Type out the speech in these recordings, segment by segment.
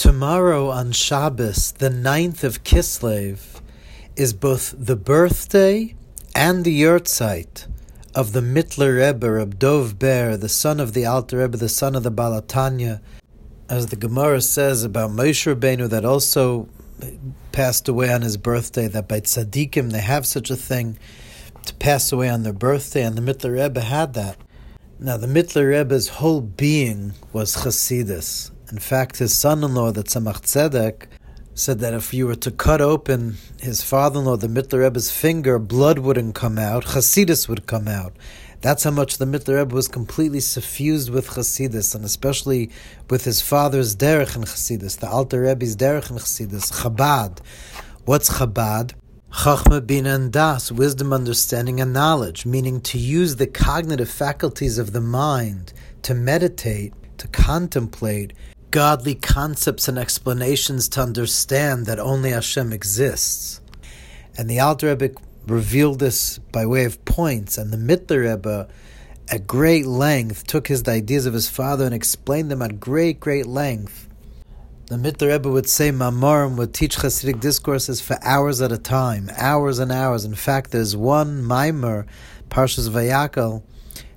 Tomorrow on Shabbos, the 9th of Kislev, is both the birthday and the yahrzeit of the Mittler Rebbe, Reb Dov Ber, the son of the Alter Rebbe, the son of the Baal HaTanya. As the Gemara says about Moshe Rabbeinu, that also passed away on his birthday, that by tzaddikim they have such a thing to pass away on their birthday, and the Mittler Rebbe had that. Now, the Mittler Rebbe's whole being was Chasidus. In fact, his son-in-law, the Tzemach Tzedek, said that if you were to cut open his father-in-law, the Mittler Rebbe's finger, blood wouldn't come out, Chasidus would come out. That's how much the Mittler Rebbe was completely suffused with Chasidus, and especially with his father's derech in Chasidus, the Alter Rebbe's derech in Chasidus, Chabad. What's Chabad? Chachma bin and das, wisdom, understanding, and knowledge, meaning to use the cognitive faculties of the mind to meditate, to contemplate, godly concepts and explanations to understand that only Hashem exists. And the Alter Rebbe revealed this by way of points, and the Mittler Rebbe, at great length, took his ideas of his father and explained them at great, great length. The Mittler Rebbe would say Mamorim would teach Hasidic discourses for hours at a time, hours and hours. In fact, there's one Maimer, Parshas Vayakal,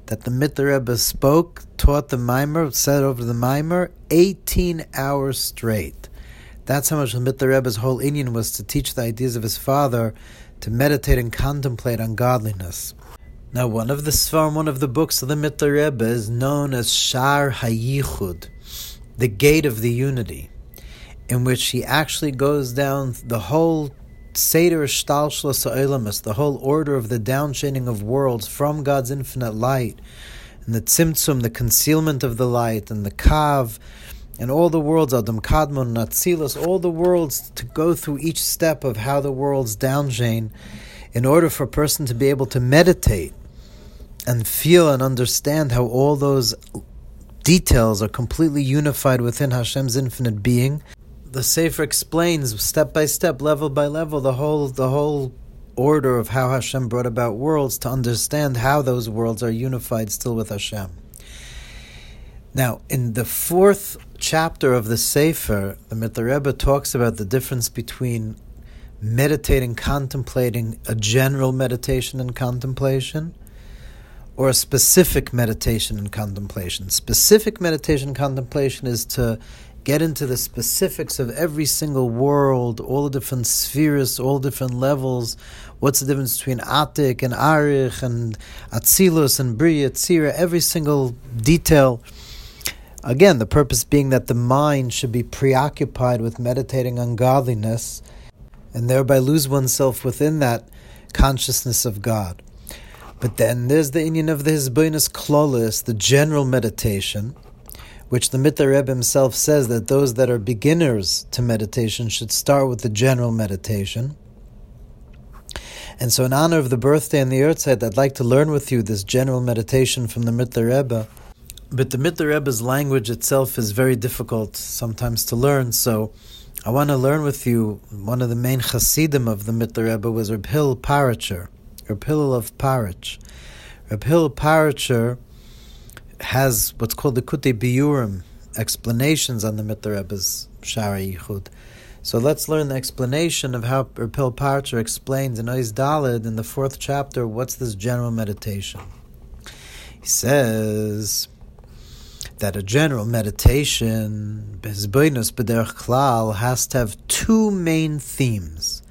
that the Mittler Rebbe spoke, taught the Mimer, said over the Mimer, 18 hours straight. That's how much the Mittler Rebbe's whole inyan was to teach the ideas of his father, to meditate and contemplate on godliness. Now, one of the Sefarim, one of the books of the Mittler Rebbe is known as Shar Hayichud, the Gate of the Unity, in which he actually goes down the whole Seder Shtalshlas Oilamus, the whole order of the downchaining of worlds from God's infinite light, and the Tzimtzum, the concealment of the light, and the Kav, and all the worlds, Adam Kadmon, Natsilas, all the worlds to go through each step of how the worlds downchain in order for a person to be able to meditate and feel and understand how all those details are completely unified within Hashem's infinite being the Sefer explains step by step, level by level, the whole the whole order of how Hashem brought about worlds to understand how those worlds are unified still with Hashem. Now, in the fourth chapter of the Sefer, the Mittler Rebbe talks about the difference between meditating, contemplating a general meditation and contemplation, or a specific meditation and contemplation. Specific meditation and contemplation is to get into the specifics of every single world, all the different spheres, all different levels. What's the difference between Atik and Arich and Atzilus and Bria, Tzira, every single detail. Again, the purpose being that the mind should be preoccupied with meditating on godliness and thereby lose oneself within that consciousness of God. But then there's the Inyan of the Hisbonenus Klolis, the general meditation, which the Mittler Rebbe himself says that those that are beginners to meditation should start with the general meditation. And so, in honor of the birthday and the yahrzeit, I'd like to learn with you this general meditation from the Mittler Rebbe. But the Mittler Rebbe's language itself is very difficult sometimes to learn, so I want to learn with you. One of the main Hasidim of the Mittler Rebbe was Reb Hillel Paritcher, Reb Hillel of Paritch. Reb Hillel Paritcher has what's called the Kute Biurim, explanations on the Mittler Rebbe's Shari Yichud. So let's learn the explanation of how Reb Hillel Paritcher explains in Ois Dalid in the fourth chapter what's this general meditation. He says that a general meditation, Bezboinus Bederch Klal, has to have two main themes.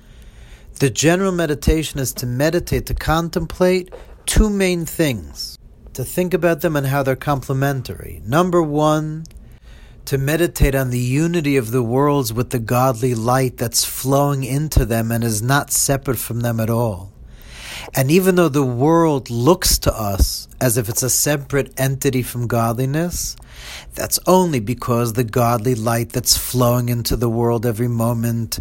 The general meditation is to meditate, to contemplate two main things to think about them and how they're complementary. Number one, to meditate on the unity of the worlds with the godly light that's flowing into them and is not separate from them at all. And even though the world looks to us as if it's a separate entity from godliness, that's only because the godly light that's flowing into the world every moment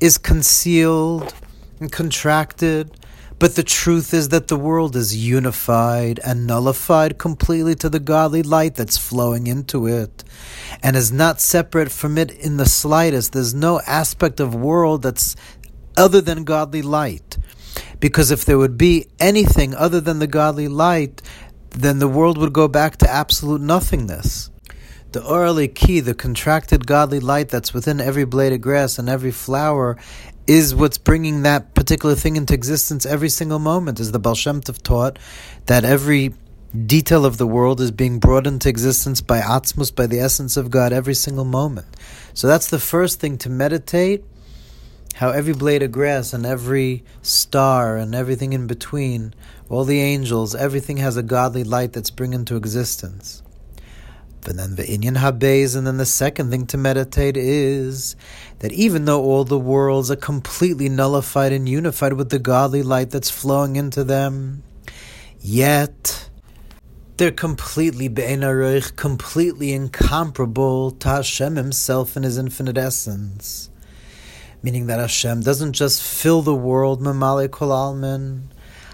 is concealed and contracted but the truth is that the world is unified and nullified completely to the godly light that's flowing into it and is not separate from it in the slightest. There's no aspect of world that's other than godly light. Because if there would be anything other than the godly light, then the world would go back to absolute nothingness. The Or Elokei, the contracted godly light that's within every blade of grass and every flower, is what's bringing that particular thing into existence every single moment. As the Baal Shem Tov taught, that every detail of the world is being brought into existence by Atzmus, by the essence of God, every single moment. So that's the first thing to meditate. How every blade of grass and every star and everything in between, all the angels, everything has a godly light that's bringing to existence. And then the Inyan Habez, and then the second thing to meditate is that even though all the worlds are completely nullified and unified with the godly light that's flowing into them, yet they're completely be'enaroich, completely incomparable to Hashem Himself and His infinite essence. Meaning that Hashem doesn't just fill the world, Mamale Kol.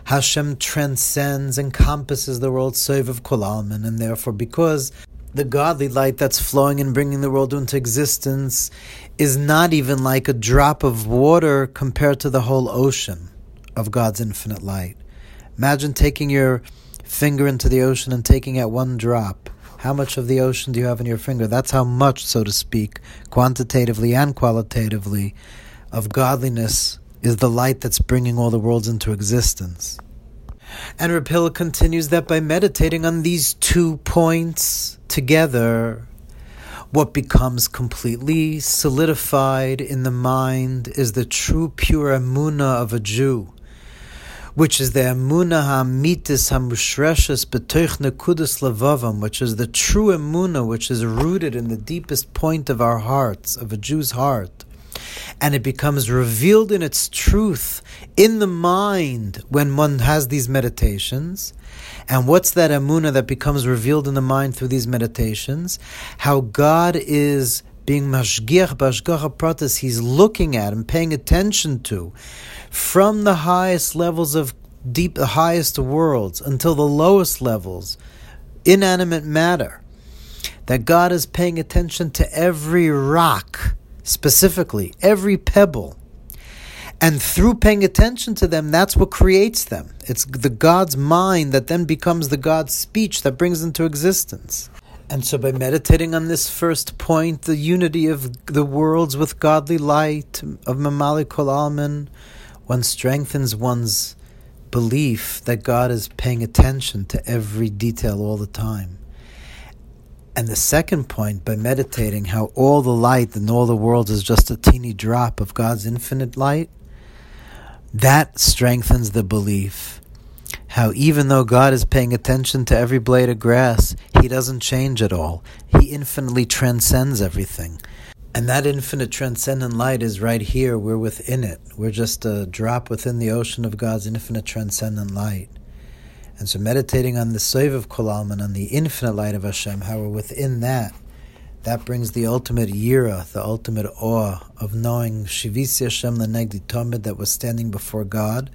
Hashem transcends, encompasses the world, Sovev Kol and therefore, because the godly light that's flowing and bringing the world into existence is not even like a drop of water compared to the whole ocean of God's infinite light. Imagine taking your finger into the ocean and taking out one drop. How much of the ocean do you have in your finger? That's how much, so to speak, quantitatively and qualitatively, of godliness is the light that's bringing all the worlds into existence. And Rapil continues that by meditating on these two points together, what becomes completely solidified in the mind is the true pure emuna of a Jew, which is the emuna hamitis hamushreshes betoich nekudus levavam, which is the true emuna, which is rooted in the deepest point of our hearts, of a Jew's heart and it becomes revealed in its truth in the mind when one has these meditations. And what's that emuna that becomes revealed in the mind through these meditations? How God is being mashgiach bashgacha pratis, he's looking at and paying attention to from the highest levels of deep, the highest worlds until the lowest levels, inanimate matter. That God is paying attention to every rock specifically, every pebble. And through paying attention to them, that's what creates them. It's the God's mind that then becomes the God's speech that brings into existence. And so, by meditating on this first point, the unity of the worlds with godly light, of Mamali Kol Alman, one strengthens one's belief that God is paying attention to every detail all the time. And the second point, by meditating how all the light in all the world is just a teeny drop of God's infinite light, that strengthens the belief. How even though God is paying attention to every blade of grass, He doesn't change at all. He infinitely transcends everything. And that infinite transcendent light is right here. We're within it. We're just a drop within the ocean of God's infinite transcendent light. And so meditating on the Soiv of Kolalman, on the infinite light of Hashem, how we're within that, that brings the ultimate yira, the ultimate awe of knowing Shivisi Hashem Lenegdi Tomid that was standing before God.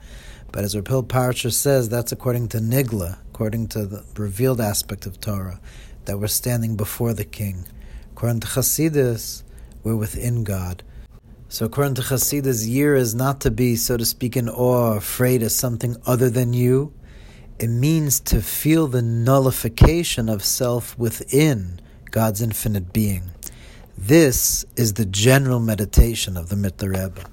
But as Reb Hillel Paritcher says, that's according to Nigla, according to the revealed aspect of Torah, that we're standing before the King. According to Chasidus, we're within God. So according to Chasidus, yira is not to be, so to speak, in awe, afraid of something other than you, it means to feel the nullification of self within God's infinite being. This is the general meditation of the Mittler Rebbe.